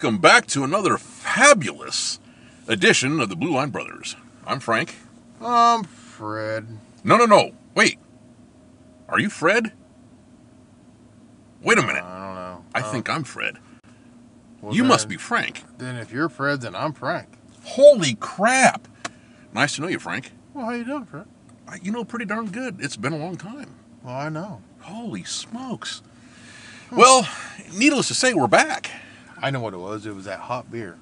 Welcome back to another fabulous edition of the Blue Line Brothers. I'm Frank. I'm Fred. No, no, no. Wait. Are you Fred? Wait a minute. I don't know. I Uh, think I'm Fred. well, you must be Frank. Then if you're Fred, then I'm Frank. Holy crap. Nice to know you, Frank. Well, how you doing, Fred? I- You know, pretty darn good. It's been a long time. Well, I know. Holy smokes. Well, needless to say, we're back. I know what it was. It was that hot beer.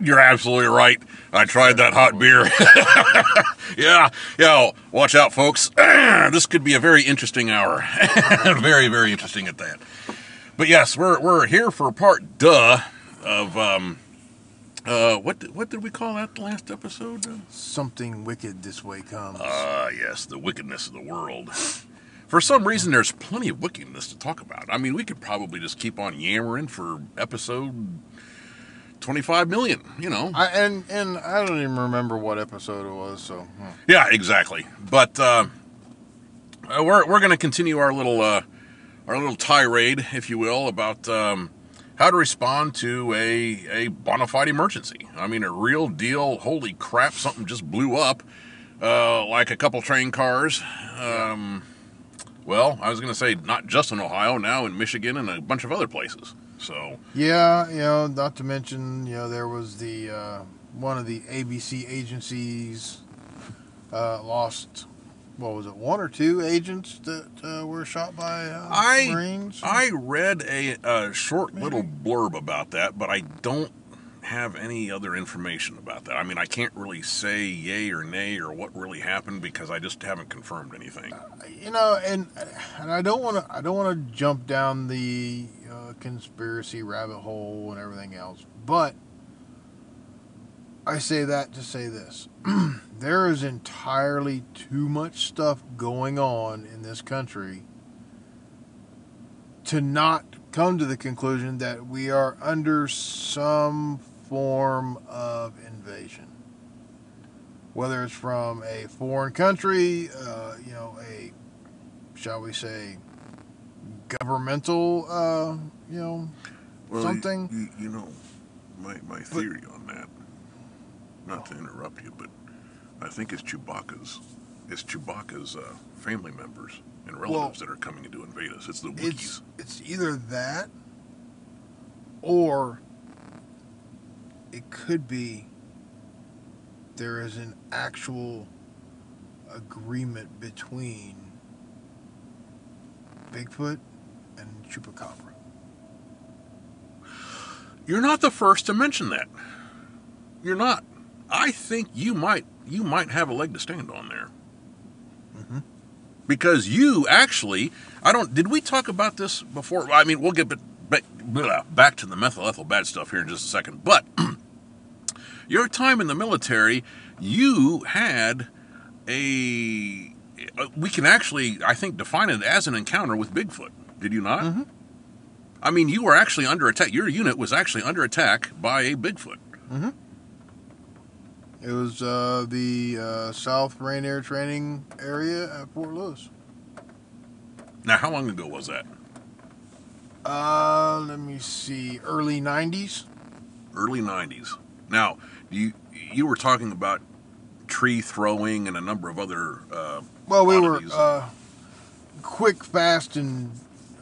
You're absolutely right. I tried that hot beer. yeah, yeah. Watch out, folks. this could be a very interesting hour. very, very interesting at that. But yes, we're we're here for part duh of um uh what did- what did we call that the last episode? Something wicked this way comes. Ah, yes, the wickedness of the world. For some reason, there's plenty of wickedness to talk about. I mean, we could probably just keep on yammering for episode 25 million, you know. I, and and I don't even remember what episode it was. So hmm. Yeah, exactly. But uh, uh, we're we're going to continue our little uh, our little tirade, if you will, about um, how to respond to a a bona fide emergency. I mean, a real deal. Holy crap! Something just blew up, uh, like a couple train cars. Um, well, I was going to say not just in Ohio, now in Michigan and a bunch of other places. So yeah, you know, not to mention, you know, there was the uh, one of the ABC agencies uh, lost. What was it? One or two agents that uh, were shot by uh, I- Marines. I read a, a short little blurb about that, but I don't have any other information about that. I mean, I can't really say yay or nay or what really happened because I just haven't confirmed anything. you know, and and I don't want to I don't want to jump down the uh, conspiracy rabbit hole and everything else, but I say that to say this: there is entirely too much stuff going on in this country to not come to the conclusion that we are under some form of invasion whether it's from a foreign country, uh, you know, a shall we say governmental, uh, you know, something. You, you know, my, my theory on that, not to interrupt you, but I think it's Chewbacca's. It's Chewbacca's uh, family members and relatives that are coming to invade us. It's the Wookiees. It's it's either that, or it could be there is an actual agreement between Bigfoot and Chupacabra. You're not the first to mention that. You're not. I think you might you might have a leg to stand on there. Mhm. Because you actually, I don't. Did we talk about this before? I mean, we'll get back back, back to the methyl ethyl bad stuff here in just a second. But your time in the military, you had a. We can actually, I think, define it as an encounter with Bigfoot. Did you not? Mhm. I mean, you were actually under attack. Your unit was actually under attack by a Bigfoot. It was uh, the uh, South Rainier Training Area at Fort Lewis. Now, how long ago was that? Uh, let me see, early '90s. Early '90s. Now, you you were talking about tree throwing and a number of other. Uh, Well, we were uh, quick, fast, and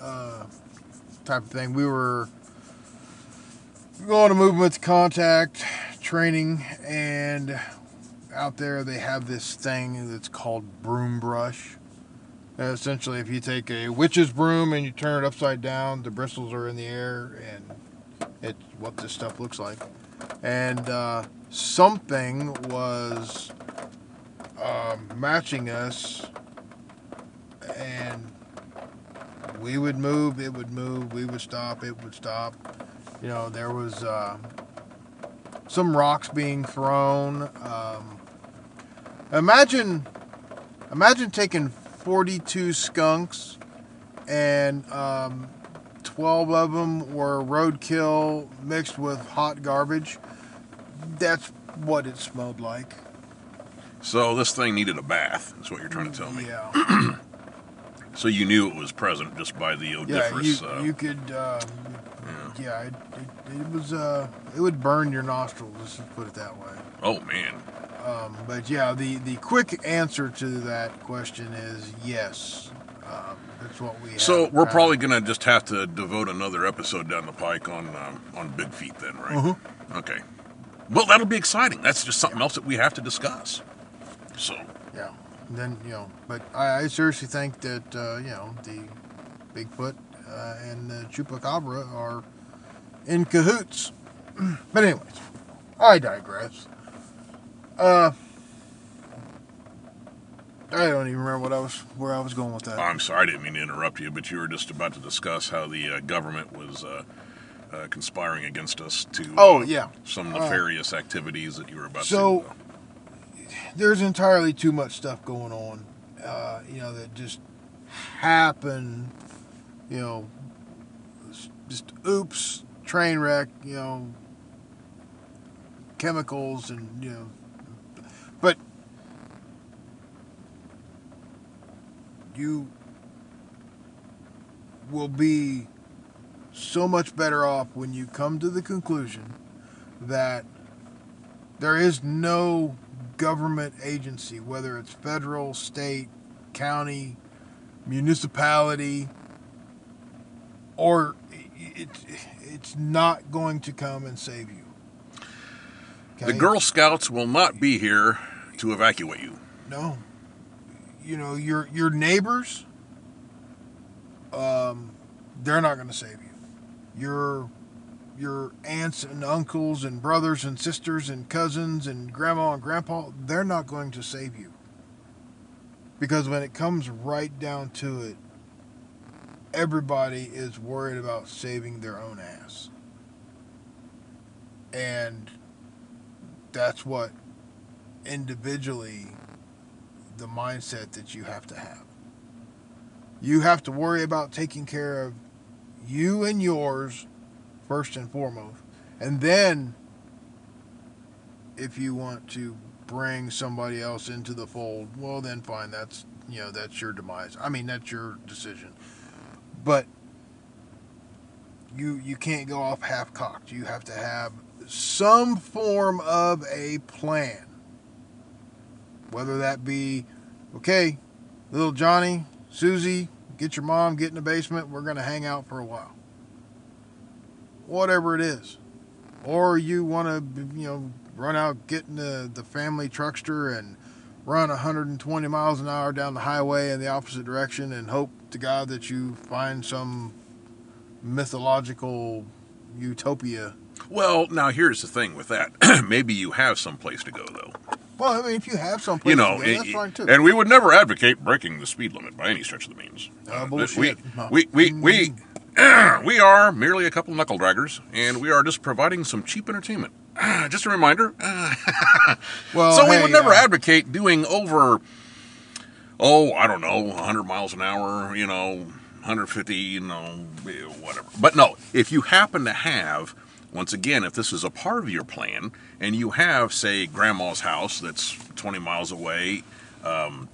uh, type of thing. We were going to movement to contact training, and out there they have this thing that's called broom brush. And essentially, if you take a witch's broom and you turn it upside down, the bristles are in the air, and it's what this stuff looks like. And uh, something was um, matching us, and we would move, it would move, we would stop, it would stop. You know, there was uh, some rocks being thrown. Um, imagine, imagine taking 42 skunks, and um, 12 of them were roadkill mixed with hot garbage. That's what it smelled like. so this thing needed a bath. Is what you're trying to tell me. Yeah. So you knew it was present just by the Yeah, odoriferous. you, uh, you could uh, yeah, it, it, it was uh, it would burn your nostrils. Let's just put it that way. Oh man. Um, but yeah, the the quick answer to that question is yes. Um, that's what we. So we're found. probably gonna just have to devote another episode down the pike on um, on big feet then, right? Mhm. Okay. Well, that'll be exciting. That's just something else that we have to discuss. So Yeah. And then you know, but I, I seriously think that uh, you know the Bigfoot uh, and the chupacabra are in cahoots. but anyways, I digress. Uh, I don't even remember what I was where I was going with that. I'm sorry, I didn't mean to interrupt you, but you were just about to discuss how the uh, government was uh, conspiring against us to Oh, yeah. some Uh, nefarious activities that you were about so- to. Uh, There's entirely too much stuff going on, uh, you know, that just happen. You know, just oops, train wreck. You know, chemicals and you know, but you will be so much better off when you come to the conclusion that there is no government agency, whether it's federal, state, county, municipality, or it, it's not going to come and save you. The Girl Scouts will not be here to evacuate you. No. You know, your your neighbors, um, they're not going to save you. Your your aunts and uncles and brothers and sisters and cousins and grandma and grandpa, they're not going to save you. Because when it comes right down to it, everybody is worried about saving their own ass. And that's what individually the mindset that you have to have. You have to worry about taking care of you and yours first and foremost. And then if you want to bring somebody else into the fold, well then fine, that's you know, that's your demise. I mean, that's your decision. But you you can't go off half cocked. You have to have some form of a plan. Whether that be, okay, little Johnny, Susie, get your mom, get in the basement, we're going to hang out for a while. Whatever it is. Or you want to, you know, run out, get in the, the family truckster and run 120 miles an hour down the highway in the opposite direction and hope to God that you find some mythological utopia. Well, now here's the thing with that. Maybe you have some place to go though. Well, I mean, if you have some You know, go, that's fine too. and we would never advocate breaking the speed limit by any stretch of the means. Uh, bullshit. We we we we, we are merely a couple knuckle draggers, and we are just providing some cheap entertainment. just a reminder. well, so we hey, would never uh, advocate doing over, oh, I don't know, 100 miles an hour, you know, 150, you know, whatever. But no, if you happen to have, once again, if this is a part of your plan, and you have, say, grandma's house that's 20 miles away, um,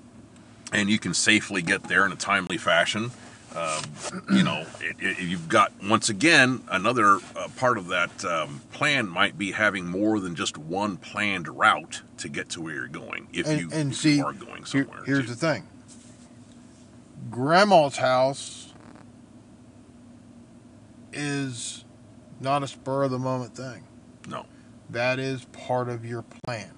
and you can safely get there in a timely fashion. Um, you know, it, it, you've got once again another uh, part of that um, plan might be having more than just one planned route to get to where you're going. If and, you, and if see, you are going here- somewhere, here's too. the thing. Grandma's house is not a spur of the moment thing. no, That is part of your plan.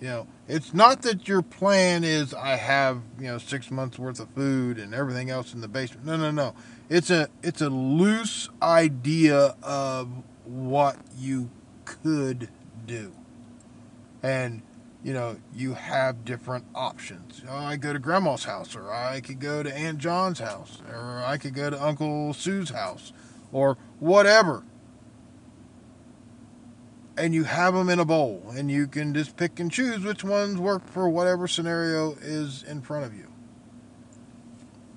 You know, it's not that your plan is I have, you know, 6 months worth of food and everything else in the basement. No, no, no. It's a it's a loose idea of what you could do. And you know, you have different options. Oh, I go to grandma's house, or I could go to Aunt John's house, or I could go to Uncle Sue's house, or whatever. And you have them in a bowl, and you can just pick and choose which ones work for whatever scenario is in front of you.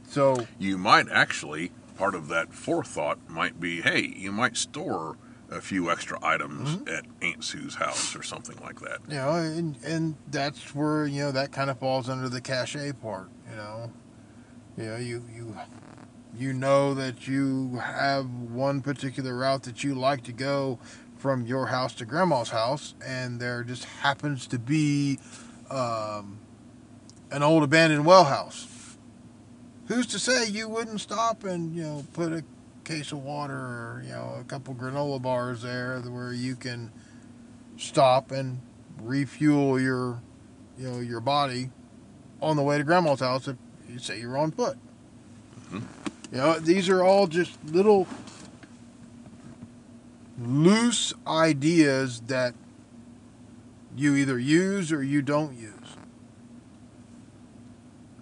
So, you might actually part of that forethought might be, hey, you might store a few extra items Mm-hmm. at Aunt Sue's house or something like that. you know, and, and that's where, you know, that kind of falls under the cachet part, you know. You know, you, you You know that you have one particular route that you like to go from your house to grandma's house, and there just happens to be um, an old abandoned well house. Who's to say you wouldn't stop and you know put a case of water or you know a couple granola bars there where you can stop and refuel your you know your body on the way to grandma's house if you say you're on foot. Mhm. You know these are all just little loose ideas that you either use or you don't use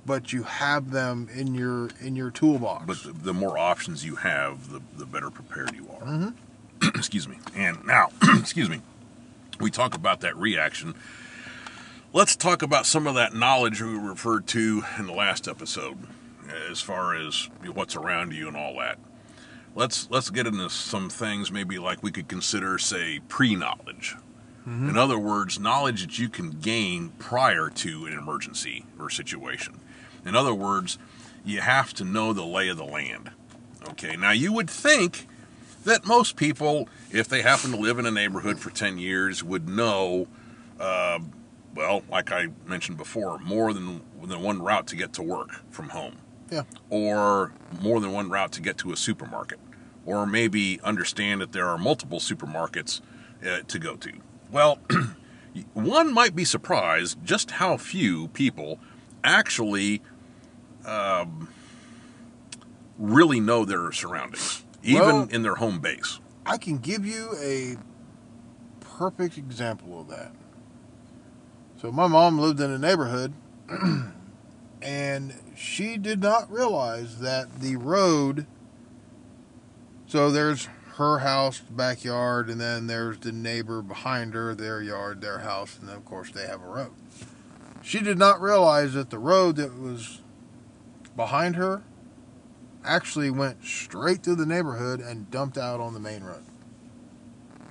but you have them in your in your toolbox But the, the more options you have, the, the better prepared you are. Mhm. excuse me. And now, excuse me, we talk about that reaction. Let's talk about some of that knowledge we referred to in the last episode, as far as what's around you and all that. Let's let's get into some things maybe like we could consider, say, pre-knowledge. In other words, knowledge that you can gain prior to an emergency or situation. In other words, you have to know the lay of the land. Okay, now you would think that most people, if they happen to live in a neighborhood for 10 years, would know, uh, well, like I mentioned before, more than, than one route to get to work from home. Yeah. Or more than one route to get to a supermarket. Or maybe understand that there are multiple supermarkets uh, to go to. Well, one might be surprised just how few people actually um, really know their surroundings, even Well- in their home base. I can give you a perfect example of that. So my mom lived in a neighborhood and she did not realize that the road so there's her house backyard and then there's the neighbor behind her their yard their house and then of course they have a road she did not realize that the road that was behind her actually went straight through the neighborhood and dumped out on the main road.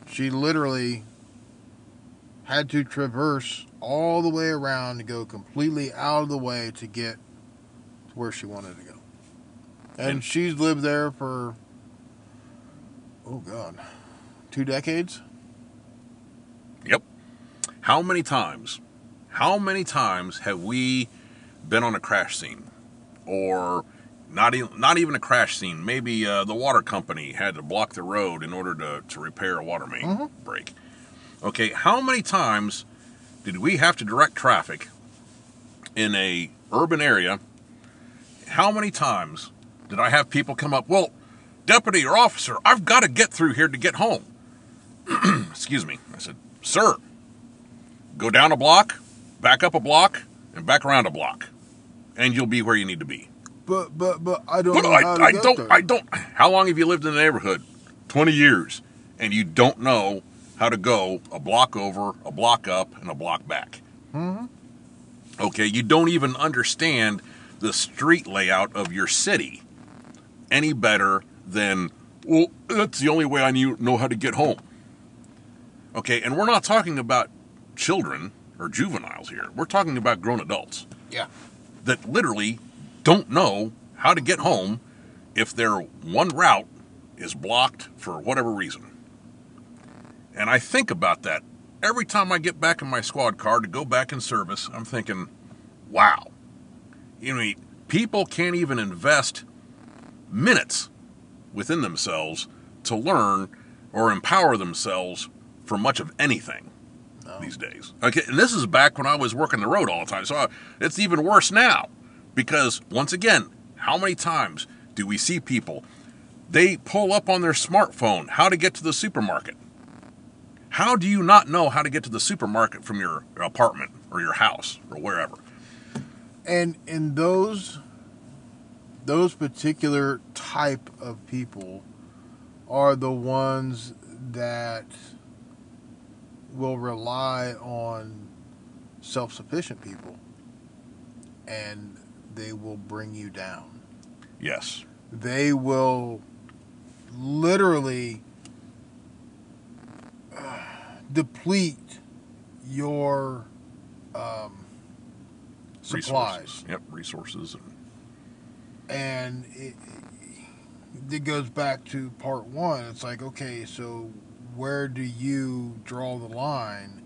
She literally had to traverse all the way around to go completely out of the way to get where she wanted to go. And she's lived there for, oh God, two decades? Yep. How many times, how many times have we been on a crash scene? Or not even, not even a crash scene. Maybe uh, the water company had to block the road in order to, to repair a water main Mhm. break. Okay, how many times did we have to direct traffic in a urban area? How many times did I have people come up, well, deputy or officer, I've got to get through here to get home. Excuse me. I said, sir, go down a block, back up a block, and back around a block, and you'll be where you need to be. But, but, but I don't But know how to I, I don't, there. I don't. How long have you lived in the neighborhood? 20 years. And you don't know how to go a block over, a block up, and a block back. Mhm. Okay, you don't even understand the street layout of your city any better than, well, that's the only way I knew, know how to get home. Okay, and we're not talking about children or juveniles here. We're talking about grown adults Yeah. that literally don't know how to get home if their one route is blocked for whatever reason. And I think about that every time I get back in my squad car to go back in service. I'm thinking, wow. You know, people can't even invest minutes within themselves to learn or empower themselves for much of anything No. these days. Okay, and this is back when I was working the road all the time, so I, it's even worse now because once again, how many times do we see people they pull up on their smartphone how to get to the supermarket? How do you not know how to get to the supermarket from your apartment or your house or wherever? And in those those particular type of people are the ones that will rely on self-sufficient people and they will bring you down Yes. they will literally uh, deplete your um, supplies Resources. Yep, resources. And, and it, it goes back to part one. It's like, okay, so where do you draw the line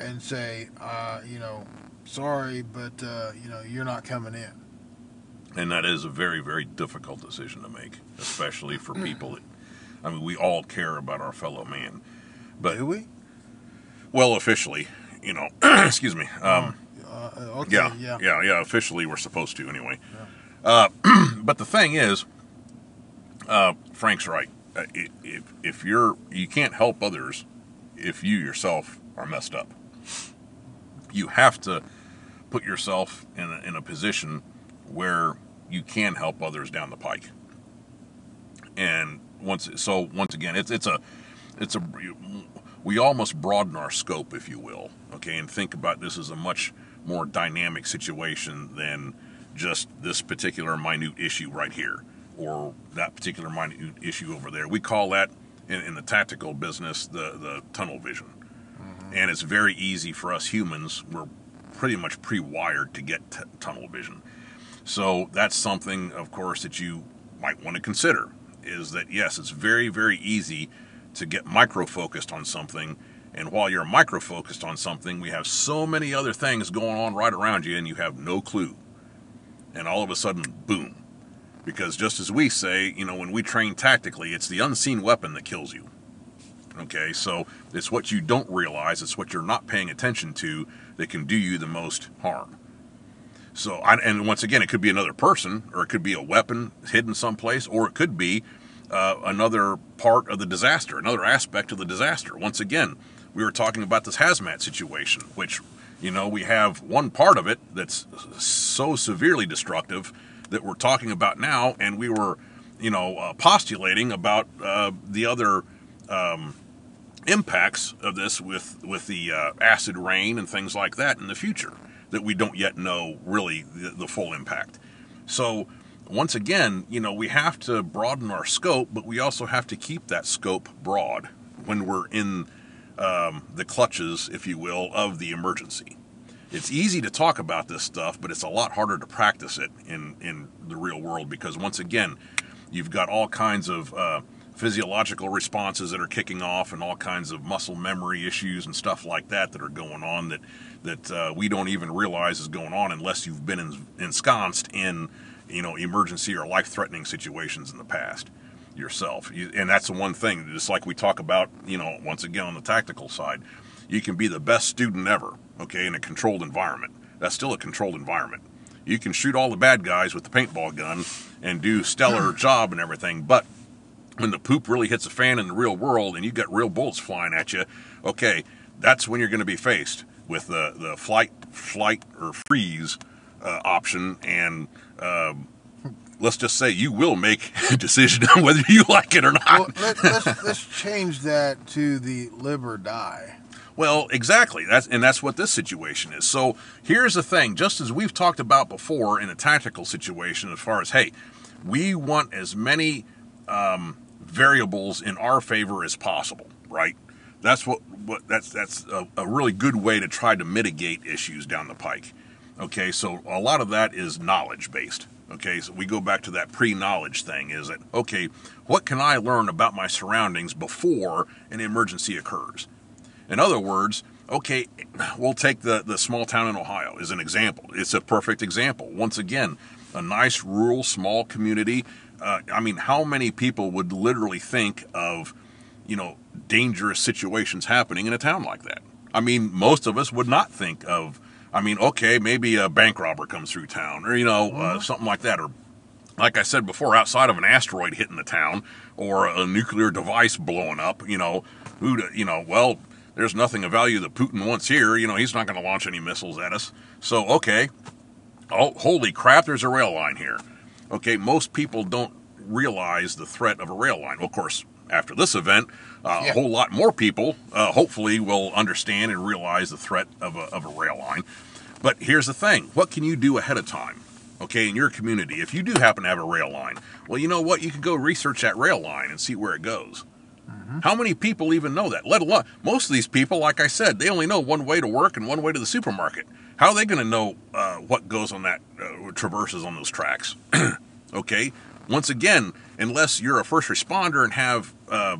and say, uh, you know, sorry, but uh, you know, you're not coming in. And that is a very, very difficult decision to make, especially for people that, I mean, we all care about our fellow man. But, do we? Well, officially, you know, excuse me. Um, uh, okay, yeah, yeah, yeah, yeah. Officially, we're supposed to anyway. Yeah. Uh, but the thing is, uh, Frank's right. Uh, if, if you're, you can't help others if you yourself are messed up. You have to put yourself in a, in a position where you can help others down the pike. And once, so once again, it's it's a it's a we almost broaden our scope, if you will, okay, and think about this as a much more dynamic situation than just this particular minute issue right here or that particular minute issue over there. We call that in, in the tactical business the the tunnel vision, mm-hmm. and it's very easy for us humans. We're pretty much pre-wired to get t- tunnel vision. So that's something, of course, that you might want to consider. Is that yes, it's very very easy to get micro focused on something. And while you're micro focused on something, we have so many other things going on right around you, and you have no clue. And all of a sudden, boom, because just as we say, you know, when we train tactically, it's the unseen weapon that kills you. Okay, so it's what you don't realize, it's what you're not paying attention to that can do you the most harm. So, and once again, it could be another person, or it could be a weapon hidden someplace, or it could be uh, another part of the disaster, another aspect of the disaster. Once again, we were talking about this hazmat situation, which, you know, we have one part of it that's so severely destructive that we're talking about now, and we were, you know, uh, postulating about uh, the other um, impacts of this with with the uh, acid rain and things like that in the future that we don't yet know really the, the full impact. So once again, you know, we have to broaden our scope, but we also have to keep that scope broad when we're in um, the clutches, if you will, of the emergency. It's easy to talk about this stuff, but it's a lot harder to practice it in, in the real world because, once again, you've got all kinds of uh, physiological responses that are kicking off and all kinds of muscle memory issues and stuff like that that are going on that, that uh, we don't even realize is going on unless you've been ensconced in you know emergency or life threatening situations in the past yourself. You, and that's the one thing, just like we talk about, you know, once again on the tactical side, you can be the best student ever okay, in a controlled environment. That's still a controlled environment. You can shoot all the bad guys with the paintball gun and do stellar job and everything, but when the poop really hits a fan in the real world and you got real bullets flying at you, okay, that's when you're going to be faced with the, the flight, flight or freeze uh, option, and um, let's just say you will make a decision on whether you like it or not. Well, let, us let's, let's change that to the live or die. Well, exactly. That's and that's what this situation is. So here's the thing: just as we've talked about before in a tactical situation, as far as hey, we want as many um, variables in our favor as possible, right? That's what, what that's that's a, a really good way to try to mitigate issues down the pike. Okay, so a lot of that is knowledge based. Okay, so we go back to that pre knowledge thing is that, okay, what can I learn about my surroundings before an emergency occurs? In other words, okay, we'll take the, the small town in Ohio as an example. It's a perfect example. Once again, a nice rural small community. Uh, I mean, how many people would literally think of, you know, dangerous situations happening in a town like that? I mean, most of us would not think of. I mean, okay, maybe a bank robber comes through town, or you know, uh, mm-hmm. something like that, or like I said before, outside of an asteroid hitting the town or a nuclear device blowing up, you know, who, you know, well, there's nothing of value that Putin wants here. You know, he's not going to launch any missiles at us. So, okay. Oh, holy crap, there's a rail line here. Okay, most people don't realize the threat of a rail line. Well, of course, after this event, uh, yeah. a whole lot more people uh, hopefully will understand and realize the threat of a, of a rail line. But here's the thing what can you do ahead of time? Okay, in your community, if you do happen to have a rail line, well, you know what? You can go research that rail line and see where it goes. Mm-hmm. How many people even know that? Let alone most of these people, like I said, they only know one way to work and one way to the supermarket. How are they going to know uh, what goes on that uh, traverses on those tracks? okay, once again, unless you're a first responder and have uh,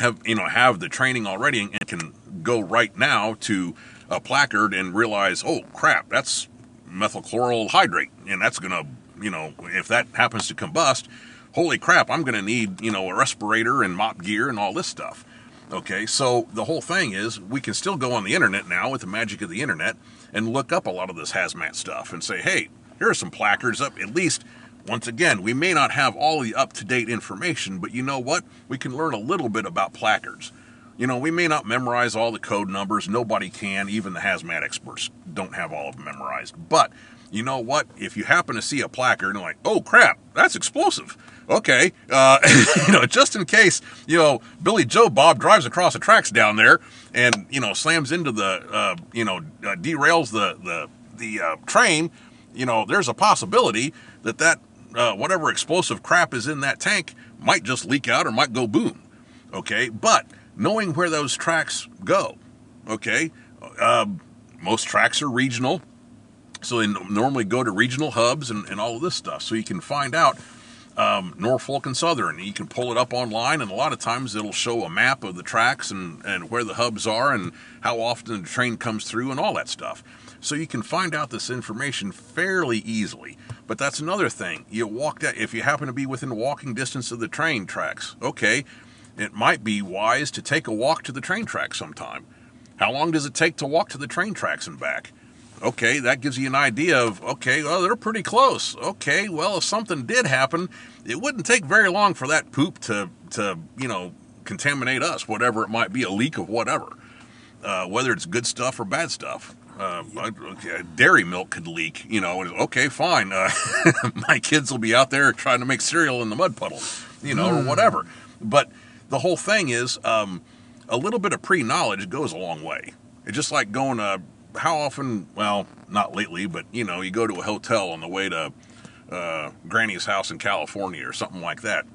have you know have the training already and can go right now to a placard and realize, oh crap, that's methylchloral hydrate, and that's gonna you know if that happens to combust, holy crap, I'm gonna need you know a respirator and MOPP gear and all this stuff. Okay, so the whole thing is we can still go on the internet now with the magic of the internet and look up a lot of this hazmat stuff and say, hey, here are some placards up. At least, once again, we may not have all the up to date information, but you know what? We can learn a little bit about placards. You know, we may not memorize all the code numbers. Nobody can. Even the hazmat experts don't have all of them memorized. But you know what? If you happen to see a placard and like, oh crap, that's explosive. Okay, uh, you know, just in case, you know, Billy Joe Bob drives across the tracks down there and you know slams into the, uh, you know, uh, derails the the the uh, train. You know, there's a possibility that that uh, whatever explosive crap is in that tank might just leak out or might go boom. Okay, but knowing where those tracks go. Okay, uh, most tracks are regional, so they normally go to regional hubs and, and all of this stuff. So you can find out um, Norfolk and Southern. You can pull it up online, and a lot of times it'll show a map of the tracks and, and where the hubs are and how often the train comes through and all that stuff. So you can find out this information fairly easily. But that's another thing. You walk that if you happen to be within walking distance of the train tracks. Okay, it might be wise to take a walk to the train tracks sometime. How long does it take to walk to the train tracks and back? Okay, that gives you an idea of, okay, well, they're pretty close. Okay, well, if something did happen, it wouldn't take very long for that poop to, to you know, contaminate us, whatever it might be, a leak of whatever, uh, whether it's good stuff or bad stuff. Uh, dairy milk could leak, you know, okay, fine. Uh, my kids will be out there trying to make cereal in the mud puddle, you know, mm. or whatever. But the whole thing is um, a little bit of pre knowledge goes a long way. It's just like going to, how often, well, not lately, but you know, you go to a hotel on the way to uh, Granny's house in California or something like that.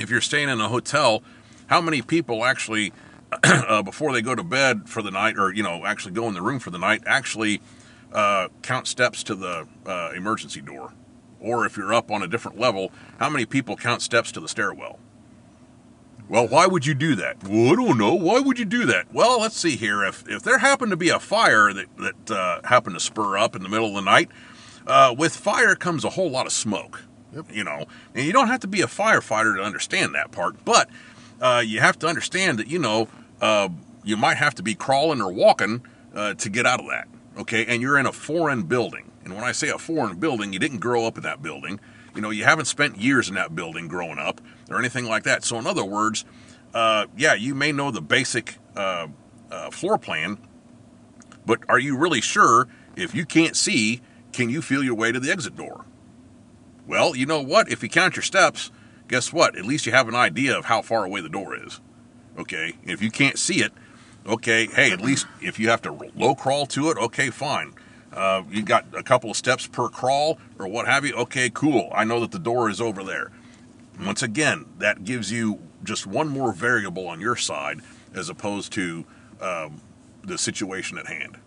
If you're staying in a hotel, how many people actually, uh, before they go to bed for the night, or you know, actually go in the room for the night, actually uh, count steps to the uh, emergency door? Or if you're up on a different level, how many people count steps to the stairwell? Well, why would you do that? Well, I don't know. Why would you do that? Well, let's see here. If if there happened to be a fire that that uh, happened to spur up in the middle of the night, uh, with fire comes a whole lot of smoke. Yep. You know, and you don't have to be a firefighter to understand that part, but uh, you have to understand that you know uh, you might have to be crawling or walking uh, to get out of that. Okay, and you're in a foreign building, and when I say a foreign building, you didn't grow up in that building. You know, you haven't spent years in that building growing up or anything like that. So, in other words, uh, yeah, you may know the basic uh, floor plan, but are you really sure if you can't see, can you feel your way to the exit door? Well, you know what? If you count your steps, guess what? At least you have an idea of how far away the door is. Okay, if you can't see it, okay, hey, at least if you have to low crawl to it, okay, fine. Uh, you got a couple of steps per crawl or what have you. Okay, cool. I know that the door is over there. Once again, that gives you just one more variable on your side as opposed to um, the situation at hand.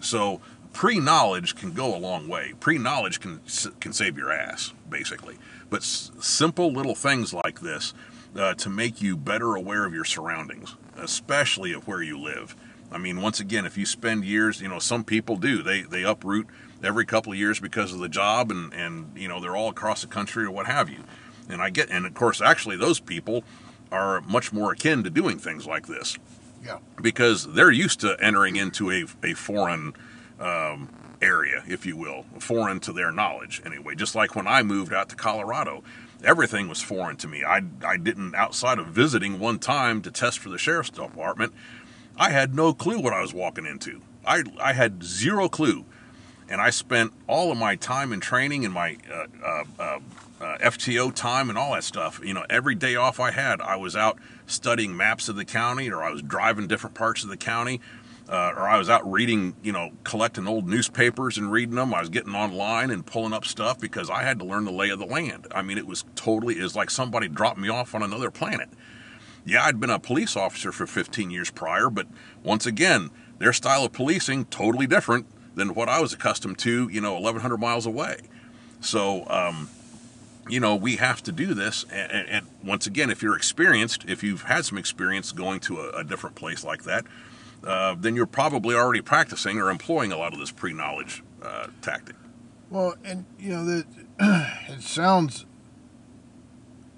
So pre-knowledge can go a long way. Pre-knowledge can can save your ass, basically. But s- simple little things like this uh, to make you better aware of your surroundings, especially of where you live. I mean, once again, if you spend years, you know, some people do. They they uproot every couple of years because of the job, and and you know they're all across the country or what have you. And I get, and of course, actually, those people are much more akin to doing things like this. Yeah. Because they're used to entering into a a foreign um, area, if you will, foreign to their knowledge. Anyway, just like when I moved out to Colorado, everything was foreign to me. I I didn't outside of visiting one time to test for the sheriff's department. I had no clue what I was walking into. I, I had zero clue. And I spent all of my time in training and my uh, uh, uh, uh FTO time and all that stuff. You know, every day off I had, I was out studying maps of the county or I was driving different parts of the county. Uh, or I was out reading, you know, collecting old newspapers and reading them. I was getting online and pulling up stuff because I had to learn the lay of the land. I mean, it was totally, it was like somebody dropped me off on another planet yeah, I'd been a police officer for 15 years prior, but once again, their style of policing totally different than what I was accustomed to, you know, 1,100 miles away. So, um, you know, we have to do this. And, and, once again, if you're experienced, if you've had some experience going to a, a different place like that, uh, then you're probably already practicing or employing a lot of this pre-knowledge uh, tactic. Well, and you know that it sounds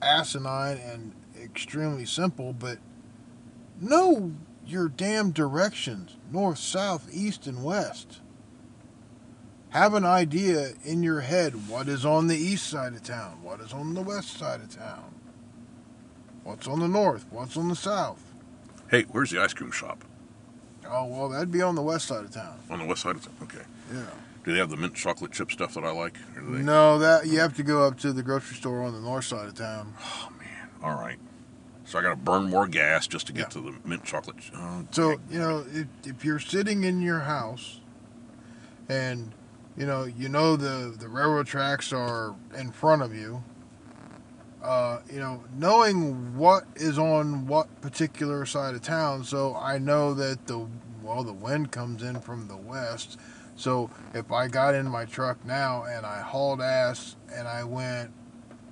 asinine and extremely simple, but know your damn directions north, south, east, and west. Have an idea in your head what is on the east side of town, what is on the west side of town, what's on the north, what's on the south. Hey, where's the ice cream shop? Oh, well, that'd be on the west side of town. On the west side of town. Okay. Yeah. Do they have the mint chocolate chip stuff that I like? Or do they... No, that you have to go up to the grocery store on the north side of town. Oh man. All right. So I got to burn more gas just to get Yeah. to the mint chocolate. Oh, So you know, if, if you're sitting in your house, and you know you know the the railroad tracks are in front of you, uh, you know, knowing what is on what particular side of town. So I know that the well the wind comes in from the west. So if I got in my truck now and I hauled ass and I went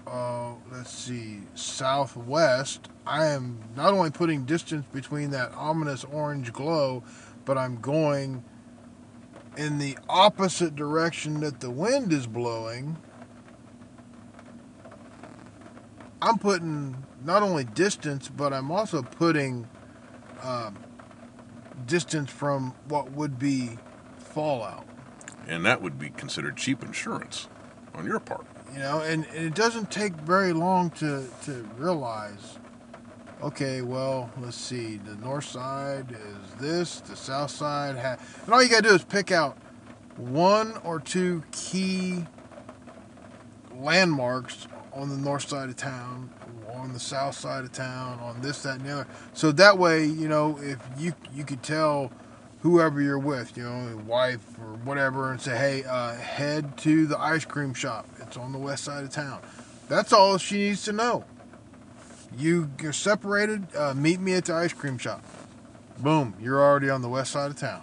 uh, let's see, southwest, I am not only putting distance between that ominous orange glow, but I'm going in the opposite direction that the wind is blowing. I'm putting not only distance, but I'm also putting um, distance from what would be fallout. And that would be considered cheap insurance on your part. you know and, and it doesn't take very long to to realize okay well let's see the north side is this the south side ha- and all you gotta do is pick out one or two key landmarks on the north side of town on the south side of town on this that and the other so that way you know if you you could tell whoever you're with, you know, wife or whatever, and say, hey, uh, head to the ice cream shop. It's on the west side of town. That's all she needs to know. You, you're separated. Uh, meet me at the ice cream shop. Boom, you're already on the west side of town.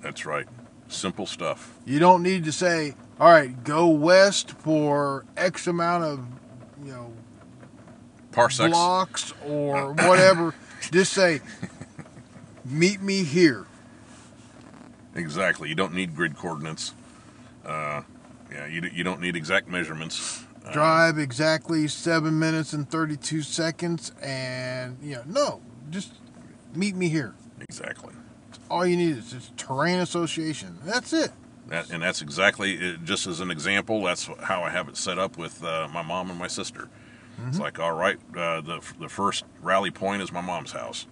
That's right. Simple stuff. You don't need to say, all right, go west for X amount of, you know, Parsecs. blocks or whatever. Just say, meet me here. Exactly. You don't need grid coordinates. Uh, yeah, you, you don't need exact measurements. Uh, drive exactly seven minutes and 32 seconds and you know no just meet me here Exactly. all you need is just terrain association that's it That, and that's exactly, it, just as an example, that's how I have it set up with uh, my mom and my sister. It's like, all right, uh, the, the first rally point is my mom's house.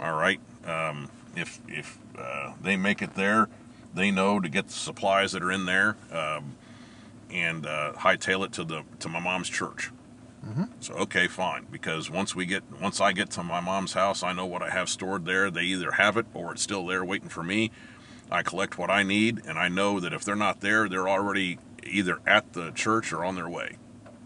All right, um, if, if uh, they make it there, they know to get the supplies that are in there um, and uh, hightail it to the to my mom's church. So okay, fine. Because once we get once I get to my mom's house, I know what I have stored there. They either have it or it's still there waiting for me. I collect what I need, and I know that if they're not there, they're already either at the church or on their way.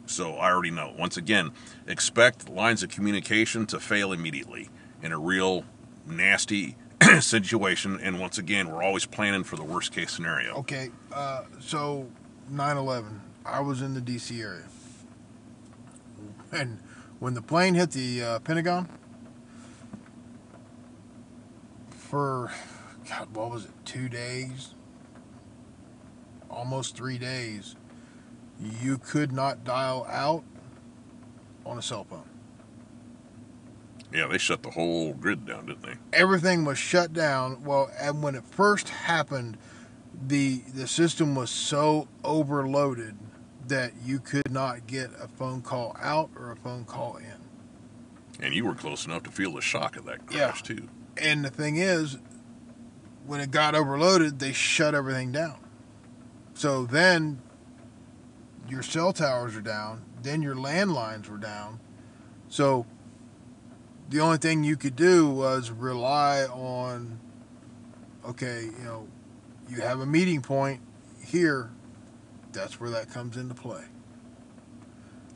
So I already know. Once again, expect lines of communication to fail immediately in a real nasty situation. And once again, we're always planning for the worst case scenario. okay uh, so 9-11 i was in the dc area and when the plane hit the uh, pentagon for god what was it two days almost three days you could not dial out on a cell phone Yeah, they shut the whole grid down, didn't they? everything was shut down. Well, and when it first happened, the the system was so overloaded that you could not get a phone call out or a phone call in. And you were close enough to feel the shock of that Yeah. crash too. And the thing is, when it got overloaded, they shut everything down. So then your cell towers are down, then your landlines were down. So the only thing you could do was rely on okay, you know, you have a meeting point here, that's where that comes into play.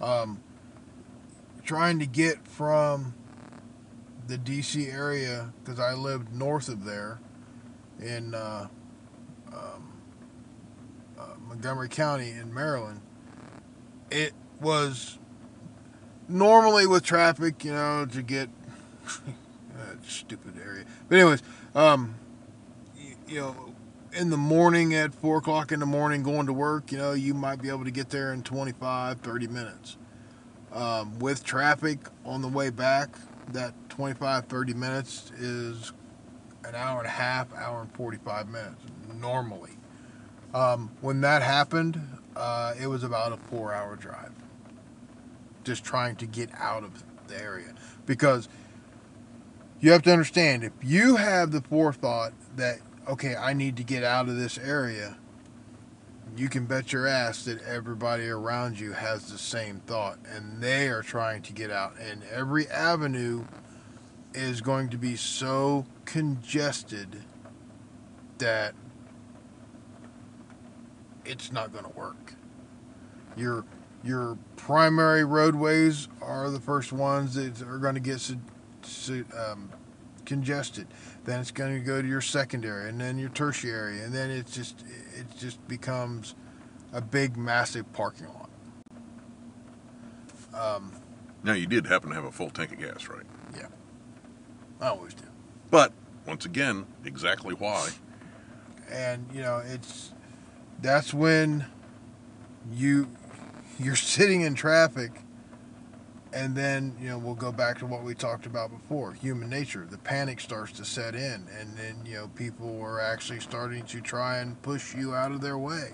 Um, trying to get from the DC area because I lived north of there in uh, um, uh, Montgomery County in Maryland, it was normally with traffic, you know, to get stupid area. But anyways, um, you, you know, in the morning at four o'clock in the morning going to work, you know, you might be able to get there in 25, 30 minutes. Um, with traffic on the way back, that 25, 30 minutes is an hour and a half, hour and 45 minutes normally. Um, when that happened, uh, it was about a four hour drive. Just trying to get out of the area. Because you have to understand if you have the forethought that, okay, I need to get out of this area, you can bet your ass that everybody around you has the same thought and they are trying to get out. And every avenue is going to be so congested that it's not going to work. Your your primary roadways are the first ones that are going to get um, congested. Then it's going to go to your secondary, and then your tertiary, and then it just it just becomes a big, massive parking lot. Um, now you did happen to have a full tank of gas, right? Yeah, I always do. But once again, exactly why. And you know, it's that's when you you're sitting in traffic and then you know we'll go back to what we talked about before human nature. The panic starts to set in and then you know people are actually starting to try and push you out of their way.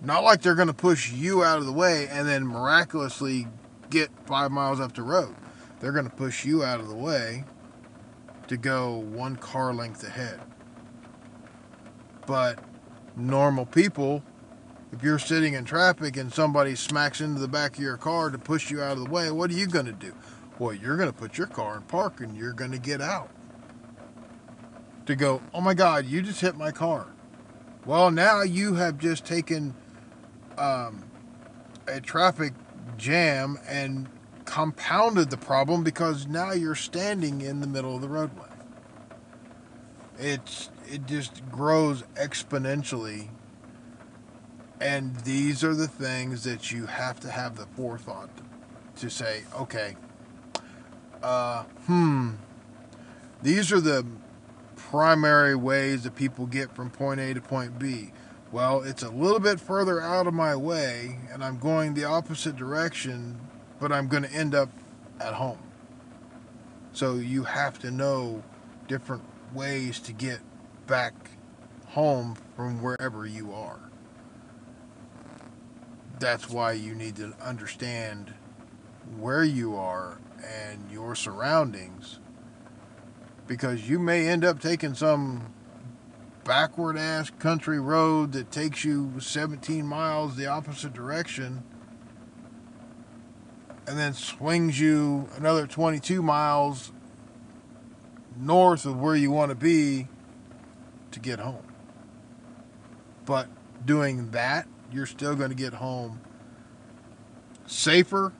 Not like they're going to push you out of the way and then miraculously get five miles up the road they're going to push you out of the way to go one car length ahead but normal people if you're sitting in traffic and somebody smacks into the back of your car to push you out of the way, what are you going to do? Well, you're going to put your car in park and you're going to get out. To go, oh my God, you just hit my car. Well, now you have just taken um, a traffic jam and compounded the problem because now you're standing in the middle of the roadway. It's it just grows exponentially and these are the things that you have to have the forethought to say, okay, uh, hmm, these are the primary ways that people get from point A to point B. Well, it's a little bit further out of my way, and I'm going the opposite direction, but I'm going to end up at home. So you have to know different ways to get back home from wherever you are that's why you need to understand where you are and your surroundings because you may end up taking some backward ass country road that takes you 17 miles the opposite direction and then swings you another 22 miles north of where you want to be to get home. But doing that you're still going to get home safer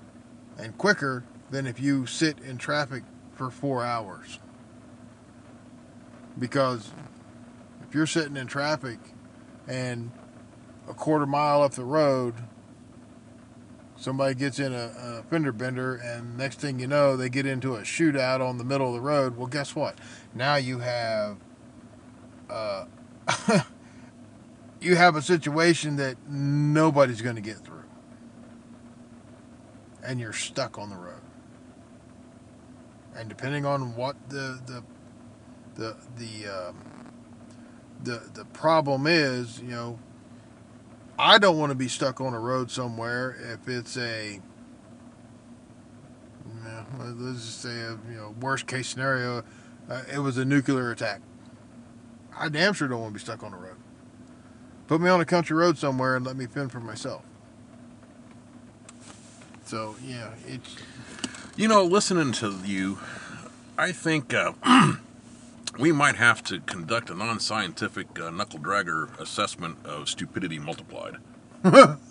and quicker than if you sit in traffic for four hours. Because if you're sitting in traffic and a quarter mile up the road, somebody gets in a, a, fender bender, and next thing you know, they get into a shootout on the middle of the road. Well, guess what? Now you have uh, you have a situation that nobody's going to get through. And you're stuck on the road. And depending on what the the the the um, the the problem is, you know, I don't want to be stuck on a road somewhere if it's a let's just say a you know worst case scenario, uh, it was a nuclear attack. I damn sure don't want to be stuck on a road. Put me on a country road somewhere and let me fend for myself. So yeah, it's. You know, listening to you, I think uh, we might have to conduct a non-scientific uh, knuckle dragger assessment of stupidity multiplied. that's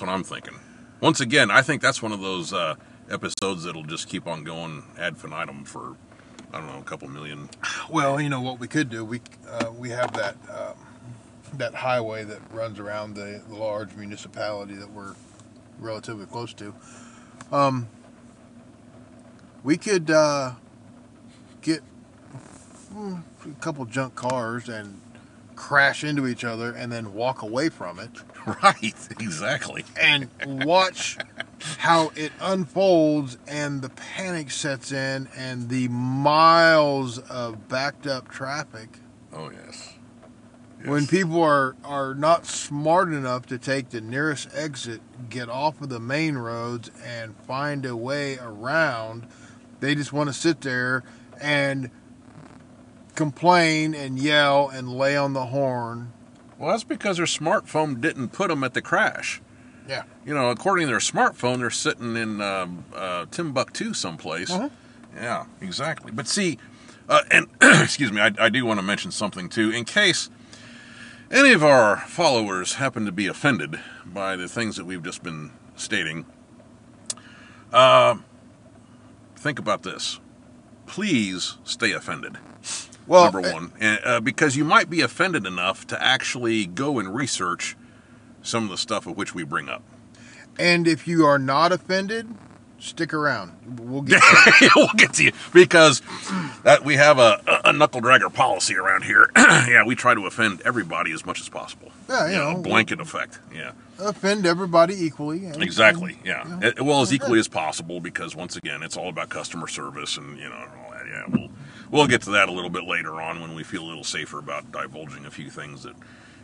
what I'm thinking. Once again, I think that's one of those uh, episodes that'll just keep on going ad infinitum for I don't know, a couple million. Well, you know what we could do. We uh, we have that um, that highway that runs around the, the large municipality that we're relatively close to. Um, we could uh, get mm, a couple junk cars and crash into each other and then walk away from it Right, exactly. and watch how it unfolds and the panic sets in and the miles of backed up traffic Oh yes. when people are are not smart enough to take the nearest exit get off of the main roads and find a way around they just want to sit there and complain and yell and lay on the horn Well, that's because their smartphone didn't put them at the crash. yeah You know, according to their smartphone, they're sitting in um, uh, Timbuktu someplace. Uh-huh. Yeah, exactly. But see, uh, and excuse me, I, I do want to mention something too, in case any of our followers happen to be offended by the things that we've just been stating. Uh, think about this. Please stay offended. well number uh, one, and, uh, because you might be offended enough to actually go and research some of the stuff of which we bring up. and if you are not offended stick around we'll get to it. we'll get to you because that we have a, a knuckle dragger policy around here. yeah, we try to offend everybody as much as possible. Yeah, you know, blanket effect. Yeah, offend everybody equally and- exactly. and, Yeah, you know, It- well as equally as possible because once again, it's all about customer service and you know all that. Yeah, we'll we'll get to that a little bit later on when we feel a little safer about divulging a few things that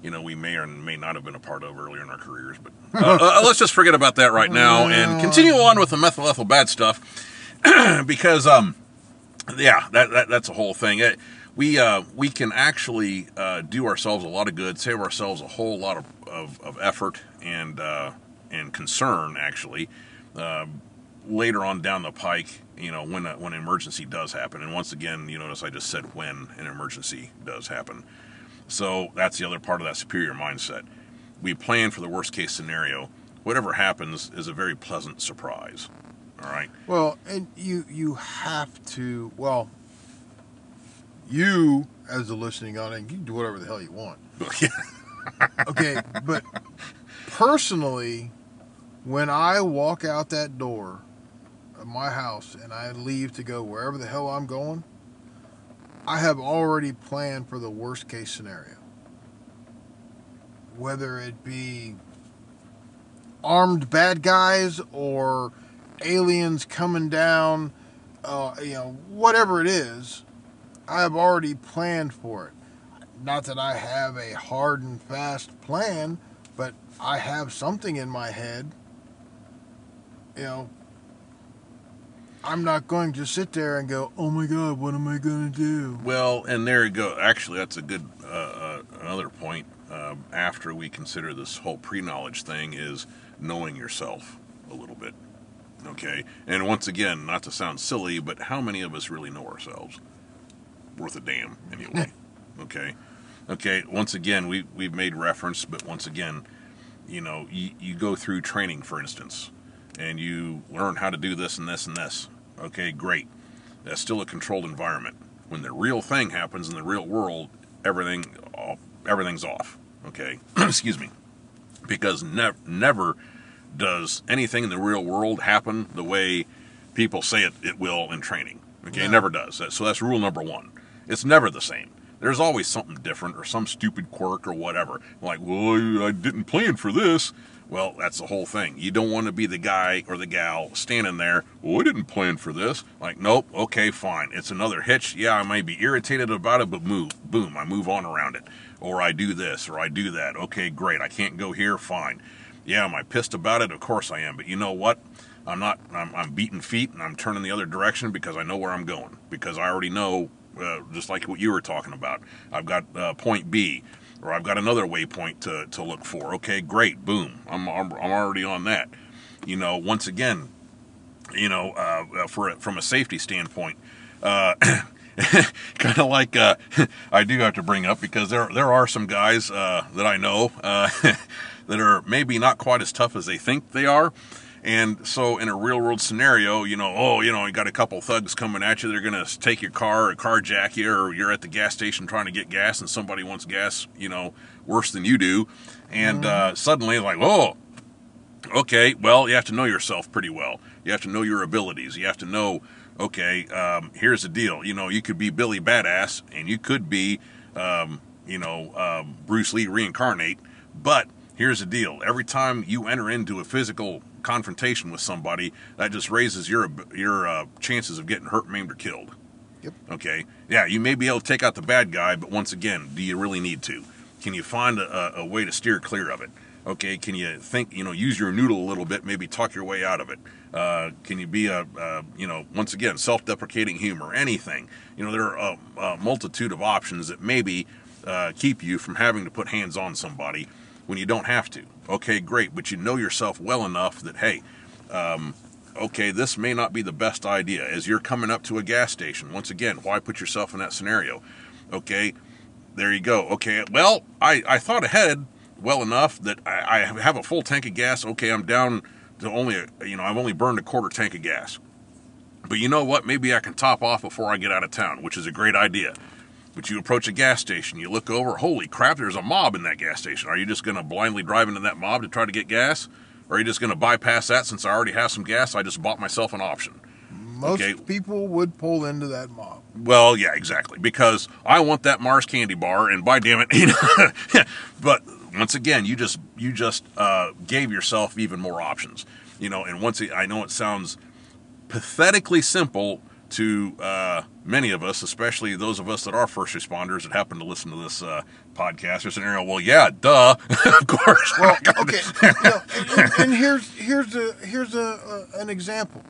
you know we may or may not have been a part of earlier in our careers. But uh, uh, let's just forget about that right now and continue on with the methyl ethyl bad stuff because um yeah that, that that's a whole thing. It, we uh, we can actually uh, do ourselves a lot of good, save ourselves a whole lot of, of, of effort and uh, and concern actually um, later on down the pike. You know when a, when an emergency does happen, and once again, you notice I just said when an emergency does happen. So that's the other part of that superior mindset. We plan for the worst case scenario. Whatever happens is a very pleasant surprise. All right. Well, and you you have to well you as the listening audience, you can do whatever the hell you want. Okay, but personally, when I walk out that door of my house and I leave to go wherever the hell I'm going, I have already planned for the worst case scenario. Whether it be armed bad guys or aliens coming down, uh, you know, whatever it is, I have already planned for it. Not that I have a hard and fast plan, but I have something in my head. You know, I'm not going to sit there and go, "Oh my God, what am I going to do?" Well, and there you go. Actually, that's a good uh, uh, another point. Um, after we consider this whole pre-knowledge thing, is knowing yourself a little bit. Okay, and once again, not to sound silly, but how many of us really know ourselves? Worth a damn, anyway. okay, okay. Once again, we we've made reference, but once again, you know, you, you go through training, for instance, and you learn how to do this and this and this. Okay, great. That's still a controlled environment. When the real thing happens in the real world, everything off, everything's off. Okay, excuse me, because never never does anything in the real world happen the way people say it, it will in training. Okay, it never does. So that's rule number one. It's never the same. There's always something different or some stupid quirk or whatever. Like, well, I, I didn't plan for this. Well, that's the whole thing. You don't want to be the guy or the gal standing there, well, I didn't plan for this. Like, nope, okay, fine. It's another hitch. Yeah, I might be irritated about it, but move, boom, I move on around it. Or I do this, or I do that. Okay, great. I can't go here, fine. Yeah, am I pissed about it? Of course I am. But you know what? I'm not, I'm, I'm beating feet and I'm turning the other direction because I know where I'm going. Because I already know, uh, just like what you were talking about. I've got uh, point B or I've got another waypoint to, to look for. Okay, great, boom, I'm, I'm, I'm already on that. You know, once again, you know, uh, for from a safety standpoint, uh, kind of like uh, I do have to bring up because there there are some guys uh, that I know uh, that are maybe not quite as tough as they think they are, And so, in a real world scenario, you know, oh, you know, you got a couple thugs coming at you. They're going to take your car or carjack you, or you're at the gas station trying to get gas, and somebody wants gas, you know, worse than you do. And uh, suddenly, like, oh, okay, well, you have to know yourself pretty well. You have to know your abilities. You have to know, okay, um, here's the deal. You know, you could be Billy Badass, and you could be, um, you know, um, Bruce Lee reincarnate. But here's the deal: every time you enter into a physical confrontation with somebody, that just raises your your uh, chances of getting hurt, maimed, or killed. Yep. Okay. Yeah, you may be able to take out the bad guy, but once again, do you really need to? Can you find a, a way to steer clear of it? Okay. Can you think? You know, use your noodle a little bit, maybe talk your way out of it. Uh, can you be a, uh, you know, once again, self-deprecating humor, anything? You know, there are a, a multitude of options that maybe uh, keep you from having to put hands on somebody when you don't have to. Okay, great, but you know yourself well enough that hey, um, okay, this may not be the best idea. As you're coming up to a gas station, once again, why put yourself in that scenario? Okay, there you go. Okay, well, I, I thought ahead well enough that I, I have a full tank of gas. Okay, I'm down to only, you know, I've only burned a quarter tank of gas. But you know what? Maybe I can top off before I get out of town, which is a great idea. But you approach a gas station, you look over, holy crap, there's a mob in that gas station. Are you just going to blindly drive into that mob to try to get gas? Or are you just going to bypass that since I already have some gas? I just bought myself an option. Most Okay. people would pull into that mob. Well, yeah, exactly. Because I want that Mars candy bar, and by damn it, you know. but once again, you just you just uh, gave yourself even more options, you know. And once I know it sounds pathetically simple to uh, many of us, especially those of us that are first responders that happen to listen to this uh, podcast or scenario. Well, yeah, duh, of course. Well, okay, know, and, and here's here's a here's a, a an example.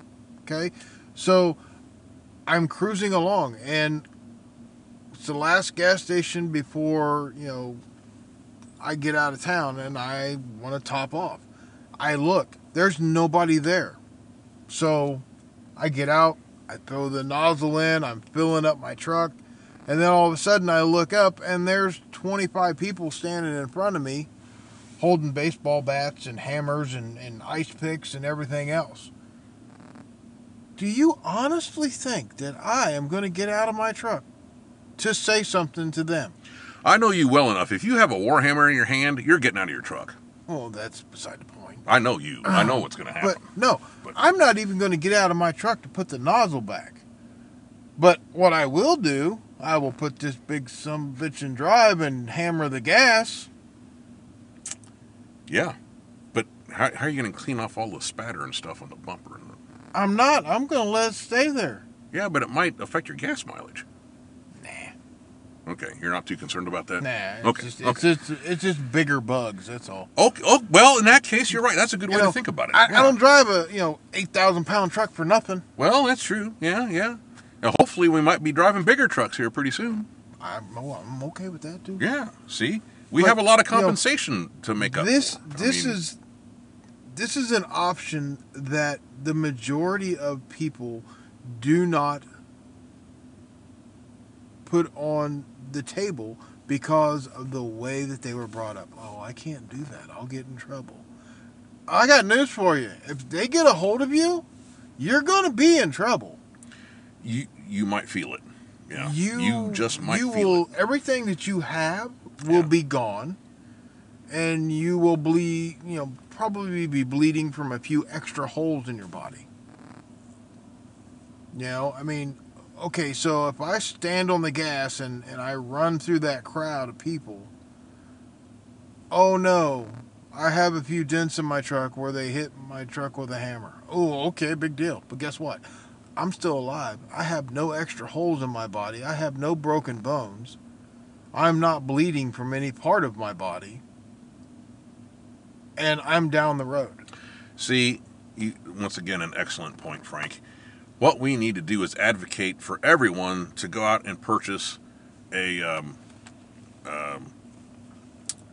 Okay, so I'm cruising along, and it's the last gas station before you know I get out of town, and I want to top off. I look, there's nobody there, so I get out, I throw the nozzle in, I'm filling up my truck, and then all of a sudden I look up, and there's 25 people standing in front of me holding baseball bats and hammers and, and ice picks and everything else. Do you honestly think that I am going to get out of my truck to say something to them? I know you well enough. If you have a warhammer in your hand, you're getting out of your truck. Well, that's beside the point. I know you. I know uh, what's going to happen. But no, But- I'm not even going to get out of my truck to put the nozzle back. But what I will do, I will put this big some bitch in drive and hammer the gas. Yeah, but how, how are you going to clean off all the spatter and stuff on the bumper? And the, I'm not. I'm going to let it stay there. yeah, but it might affect your gas mileage. Okay, you're not too concerned about that. Nah. It's Okay, Just, okay. It's just it's just bigger bugs. That's all. Okay. Oh, well, in that case, you're right. That's a good You way know, to think about it. I, Yeah. I don't drive a you know eight thousand pound truck for nothing. Well, that's true. Yeah, yeah. Now, hopefully, we might be driving bigger trucks here pretty soon. I'm I'm okay with that too. Yeah. See, we But, have a lot of you know, compensation to make up. This for. I this mean, is this is an option that the majority of people do not put on the table because of the way that they were brought up. Oh, I can't do that. I'll get in trouble. I got news for you. If they get a hold of you, you're going to be in trouble. you you might feel it. Yeah. You you just might you feel will it. everything that you have will Yeah. be gone, and you will bleed. You know, probably be bleeding from a few extra holes in your body. You know, I mean, okay, so if I stand on the gas and and I run through that crowd of people, oh no. I have a few dents in my truck where they hit my truck with a hammer. Oh, okay, big deal. But guess what? I'm still alive. I have no extra holes in my body. I have no broken bones. I'm not bleeding from any part of my body. And I'm down the road. See, you, once again, an excellent point, Frank. What we need to do is advocate for everyone to go out and purchase a um, um,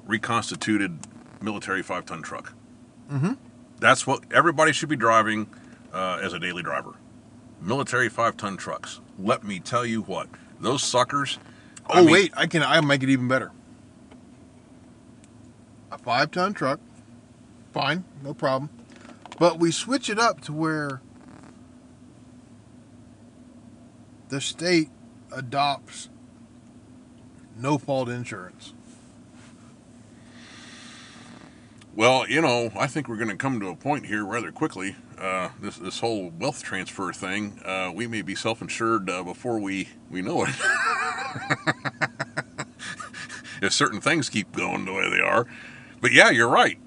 reconstituted military five ton truck. Mm-hmm. That's what everybody should be driving uh, as a daily driver. Military five ton trucks. Let me tell you what, those suckers. I Oh mean- wait, I can I'll make it even better. A five ton truck, fine, no problem. But we switch it up to where the state adopts no fault insurance. Well, you know, I think we're going to come to a point here rather quickly. Uh, this this whole wealth transfer thing, uh, we may be self-insured uh, before we we know it. if certain things keep going the way they are, but yeah, you're right.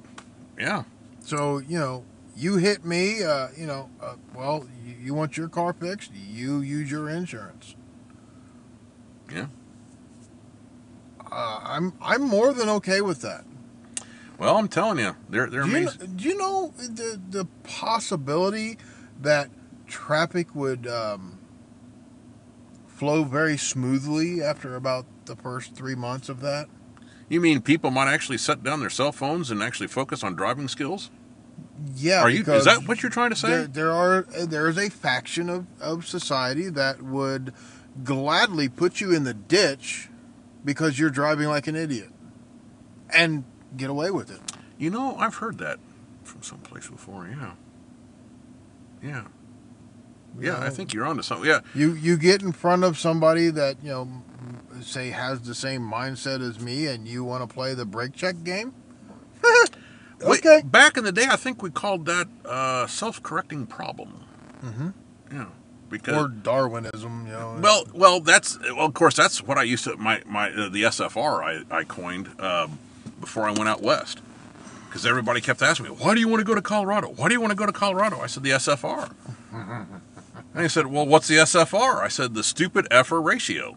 Yeah, So, you know, you hit me, uh, you know, uh, well, you, you want your car fixed, you use your insurance. Yeah. Uh, I'm I'm more than okay with that. well, I'm telling you, they're they're Do you, amazing. do you know the the possibility that traffic would um, flow very smoothly after about the first three months of that? You mean people might actually set down their cell phones and actually focus on driving skills? Yeah, Are you? Is that what you're trying to say? There, there are there is a faction of, of society that would gladly put you in the ditch because you're driving like an idiot and get away with it. You know, I've heard that from someplace before. Yeah. Yeah. Yeah, I think you're onto something. Yeah. you you get in front of somebody that you know say has the same mindset as me and you want to play the brake check game Okay back in the day, I think we called that uh, self-correcting problem. Mhm. Yeah. Because or darwinism you know well, well, that's well, of course that's what I used to my my uh, the SFR I I coined um, before I went out west. Because everybody kept asking me, "Why do you want to go to Colorado? Why do you want to go to Colorado?" I said, "The SFR." and he said, "Well, what's the SFR?" I said, "The stupid effer ratio."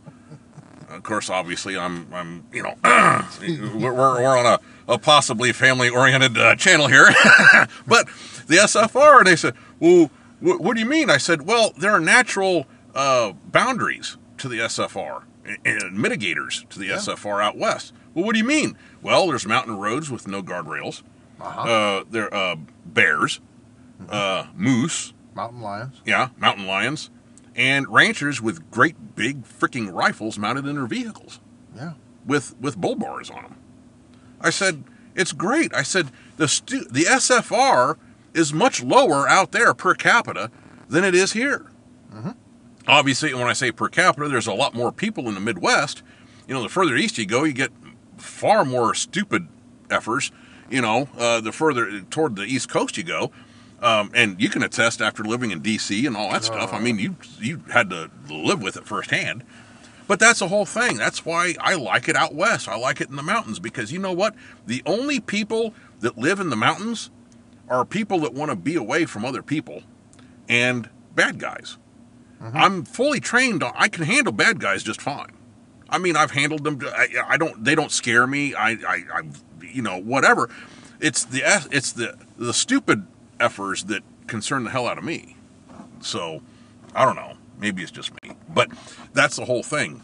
Of course, obviously, I'm, I'm, you know, we're, we're we're on a, a possibly family-oriented uh, channel here, but the SFR. And they said, "Well, wh- what do you mean?" I said, "Well, there are natural uh, boundaries to the SFR and, and mitigators to the Yeah. SFR out west." Well, what do you mean? Well, there's mountain roads with no guardrails. uh-huh. Uh, there uh, bears, uh, moose, mountain lions yeah, mountain lions, and ranchers with great big freaking rifles mounted in their vehicles yeah with with bull bars on them. I said, "It's great." I said, "The stu- the SFR is much lower out there per capita than it is here." Mhm. Obviously, when I say per capita, there's a lot more people in the Midwest. You know, the further east you go, you get far more stupid effers. You know, uh, the further toward the East Coast you go, um, and you can attest after living in D.C. and all that stuff. I mean, you you had to live with it firsthand. But that's the whole thing. That's why I like it out west. I like it in the mountains because you know what? The only people that live in the mountains are people that want to be away from other people and bad guys. I'm fully trained on I can handle bad guys just fine. I mean, I've handled them I, I don't they don't scare me. I I I you know, whatever. It's the it's the the stupid effers that concern the hell out of me. So, I don't know. Maybe it's just me, but that's the whole thing.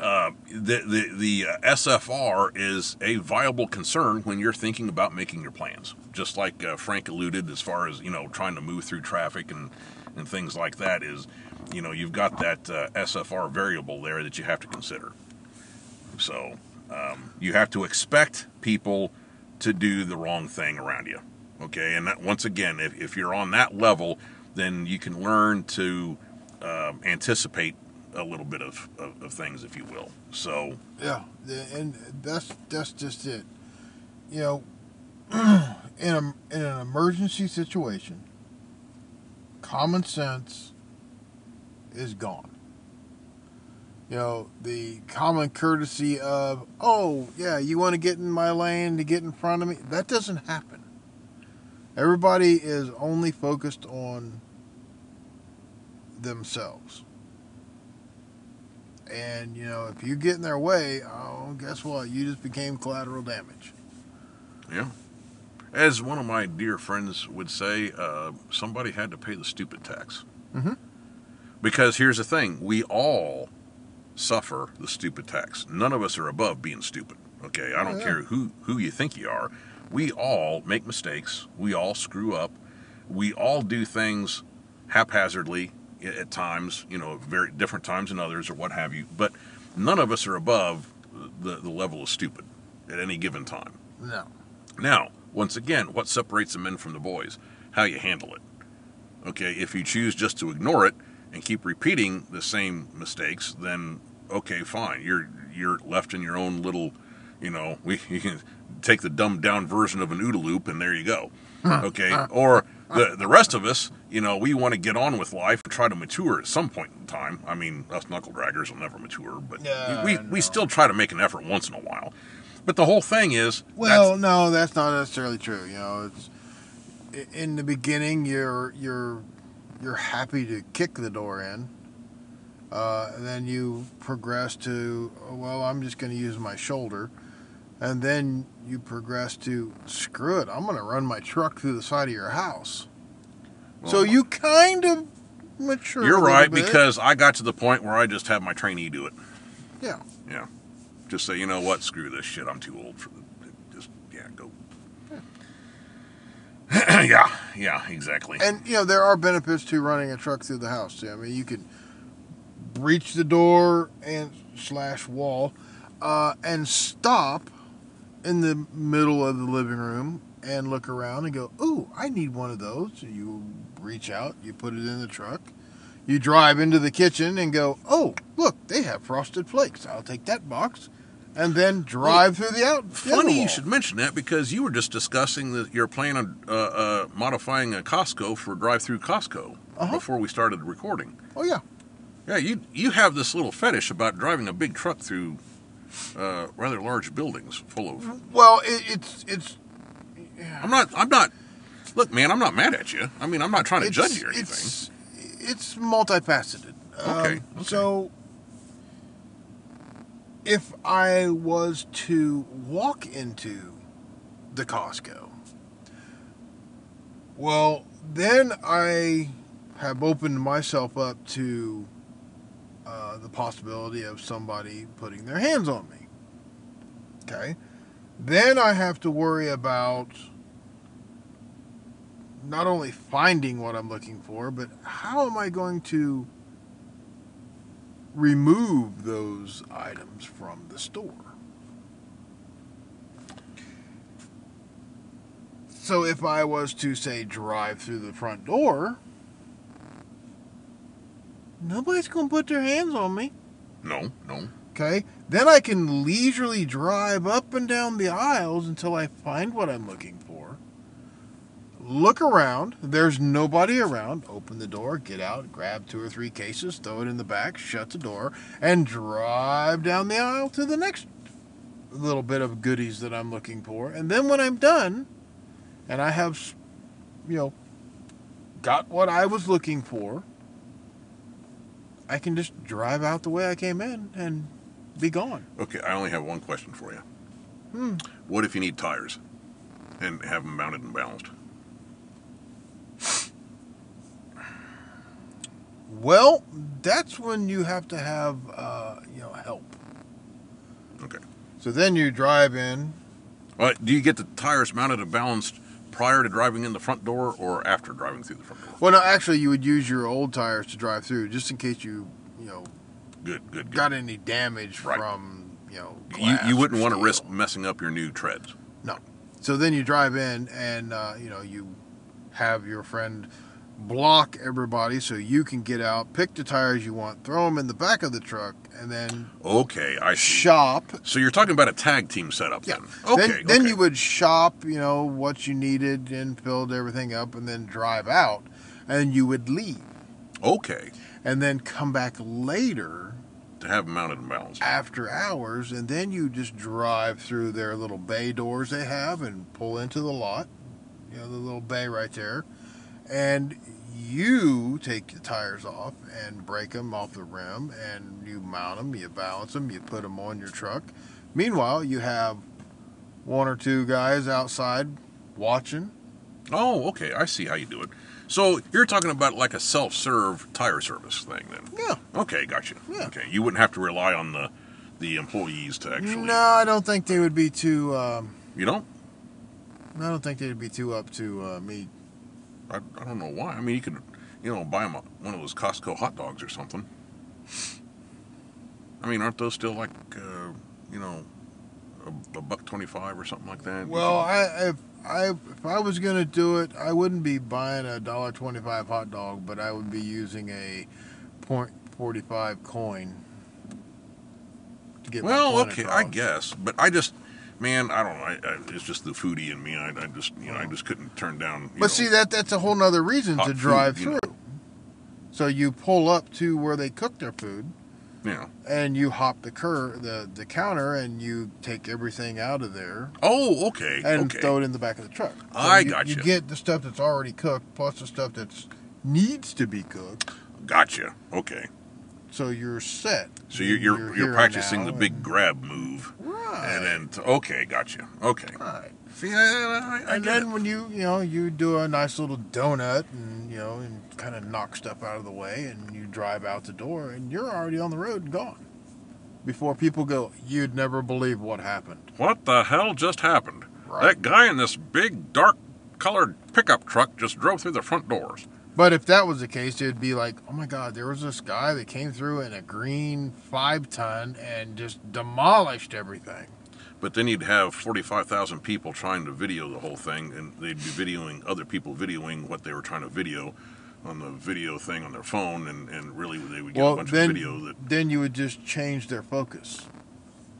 Uh, the the the uh, SFR is a viable concern when you're thinking about making your plans. Just like uh, Frank alluded, as far as you know, trying to move through traffic and and things like that is, you know, you've got that uh, SFR variable there that you have to consider. So um, you have to expect people to do the wrong thing around you. Okay, and that, once again, if, if you're on that level, then you can learn to um, anticipate a little bit of, of, of things, if you will. So, Yeah, and that's that's just it. You know, in a in an emergency situation, common sense is gone. You know, the common courtesy of, "Oh, yeah, you want to get in my lane to get in front of me?" That doesn't happen. Everybody is only focused on themselves. And you know, if you get in their way, oh, guess what? You just became collateral damage. yeah. As one of my dear friends would say, uh, somebody had to pay the stupid tax. Mhm. Because here's the thing we all suffer the stupid tax. None of us are above being stupid. Okay, I Oh, don't yeah. care who, who you think you are. We all make mistakes. We all screw up. We all do things haphazardly at times, you know, very different times than others or what have you. But none of us are above the, the level of stupid at any given time. No. Now, once again, what separates the men from the boys? how you handle it. Okay, if you choose just to ignore it and keep repeating the same mistakes, then okay, fine. You're you're left in your own little, you know, we you can take the dumbed down version of an OODA loop and there you go. Okay, or the the rest of us, you know, we want to get on with life and try to mature at some point in time. I mean, us knuckle draggers will never mature, but we I know. we still try to make an effort once in a while. But the whole thing is, Well, no, that's not necessarily true. You know, it's in the beginning you're you're you're happy to kick the door in, uh, and then you progress to well, I'm just going to use my shoulder, and then you progress to screw it, I'm going to run my truck through the side of your house. so you kind of mature. You're right bit. because I got to the point where I just have my trainee do it. Yeah. Yeah. Just say, you know what, screw this shit. I'm too old for the. Just yeah, go. yeah, yeah, exactly. And you know there are benefits to running a truck through the house. Too. I mean, you can breach the door and slash wall, uh, and stop in the middle of the living room and look around and go, "Ooh, I need one of those." So you reach out, you put it in the truck. You drive into the kitchen and go, "Oh, look, they have frosted flakes. I'll take that box." And then drive through the out. the Funny you should mention that because you were just discussing that you're planning on uh, uh, modifying a Costco for drive-through Costco Uh-huh. before we started recording. Oh yeah. Yeah, you you have this little fetish about driving a big truck through uh, rather large buildings full of. Well, it, it's it's I'm not. I'm not. Look, man, I'm not mad at you. I mean, I'm not trying to judge you or anything. It's, it's multifaceted. Okay, Um, okay. So, if I was to walk into the Costco, well, then I have opened myself up to uh, the possibility of somebody putting their hands on me. Okay. Then I have to worry about not only finding what I'm looking for, but how am I going to remove those items from the store? So if I was to say drive through the front door, nobody's going to put their hands on me. No, no. Okay? Then I can leisurely drive up and down the aisles until I find what I'm looking for. Look around. There's nobody around. Open the door, get out, grab two or three cases, throw it in the back, shut the door, and drive down the aisle to the next little bit of goodies that I'm looking for. And then when I'm done, and I have, you know, got what I was looking for, I can just drive out the way I came in and be gone. Okay, I only have one question for you. Hmm. What if you need tires and have them mounted and balanced? Well, that's when you have to have, uh, you know, help. Okay. So then you drive in. Uh, do you get the tires mounted and balanced prior to driving in the front door or after driving through the front door? Well, no, actually, you would use your old tires to drive through, just in case you, you know, Good, good, good. got any damage Right. from, you know, you, you wouldn't want to risk messing up your new treads. No. So then you drive in, and uh, you know, you have your friend block everybody so you can get out, pick the tires you want, throw them in the back of the truck, and then Okay, I see. shop So you're talking about a tag team setup Yeah. then? Okay, then, then okay. you would shop, you know, what you needed and filled everything up and then drive out and you would leave Okay, and then come back later to have mounted and balanced. after hours and then you just drive through their little bay doors they have and pull into the lot, you know, the little bay right there. And you take the tires off and break them off the rim and you mount them, you balance them, you put them on your truck. Meanwhile, you have one or two guys outside watching. Oh, okay, I see how you do it. So you're talking about like a self-serve tire service thing then? Yeah. Okay, gotcha. Yeah. Okay, you wouldn't have to rely on the the employees to actually. No, I don't think they would be too. Um, You don't? I don't think they'd be too up to uh, me. I, I don't know why. I mean, you could, you know, buy them one of those Costco hot dogs or something. I mean, aren't those still like, uh, you know, a, a buck twenty-five or something like that? Well, I, if I if I was gonna do it, I wouldn't be buying a dollar twenty five hot dog, but I would be using a point forty five coin to get. Well, okay, I guess, but I just, man, I don't know. I, I, it's just the foodie in me. I, I just, you know, I just couldn't turn down. you But know, see that that's a whole nother reason to food, drive you through. know. So you pull up to where they cook their food, Yeah. and you hop the cur the the counter, and you take everything out of there Oh, okay, and okay. throw it in the back of the truck. So I you, gotcha. You get the stuff that's already cooked plus the stuff that's needs to be cooked. Gotcha. Okay. So you're set. So you're you're, you're, and practicing the big grab move, right. and then okay, gotcha. Okay. right. See, I, I, I And then it. when you you know you do a nice little donut and you know and kind of knock stuff out of the way and you drive out the door and you're already on the road and gone. Before people go, you'd never believe what happened. what the hell just happened? Right. That guy in this big dark colored pickup truck just drove through the front doors. But if that was the case, it'd be like, oh my God, there was this guy that came through in a green five ton and just demolished everything. But then you'd have 45,000 people trying to video the whole thing, and they'd be videoing other people videoing what they were trying to video on the video thing on their phone, and, and really they would get a bunch then, of video that. then you would just change their focus.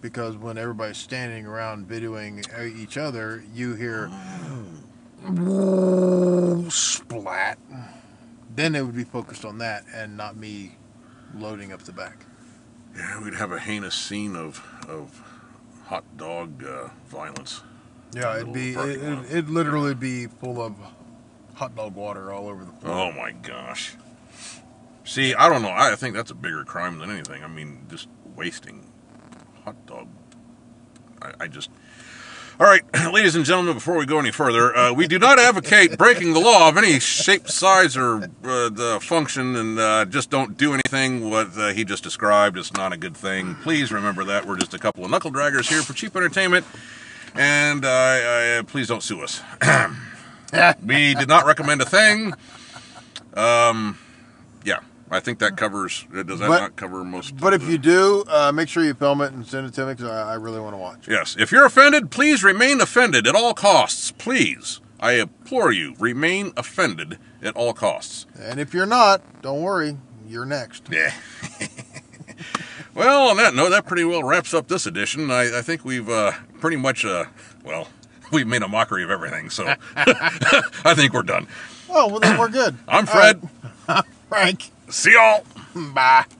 Because when everybody's standing around videoing uh, each other, you hear oh. splat. Then it would be focused on that and not me loading up the back. Yeah, we'd have a heinous scene of, of hot dog uh, violence. Yeah, it'd be it, parking lot. it'd, it'd literally be full of hot dog water all over the floor. Oh my gosh. See, I don't know. I think that's a bigger crime than anything. I mean, just wasting hot dog. I, I just. All right, ladies and gentlemen, before we go any further, uh, we do not advocate breaking the law of any shape, size, or uh, function, and uh, just don't do anything what uh, he just described. It's not a good thing. Please remember that we're just a couple of knuckle draggers here for cheap entertainment, and uh, please don't sue us. we did not recommend a thing. Um, I think that covers. Does that But- not cover most? But if the- you do, uh, make sure you film it and send it to me because I, I really want to watch. yes, if you're offended, please remain offended at all costs. Please, I implore you, remain offended at all costs. And if you're not, don't worry, you're next. Yeah. well, on that note, that pretty well wraps up this edition. I, I think we've uh, pretty much, uh, well, we've made a mockery of everything, so I think we're done. Oh, well, then we're good. I'm Fred. Right. Frank. See y'all. Bye.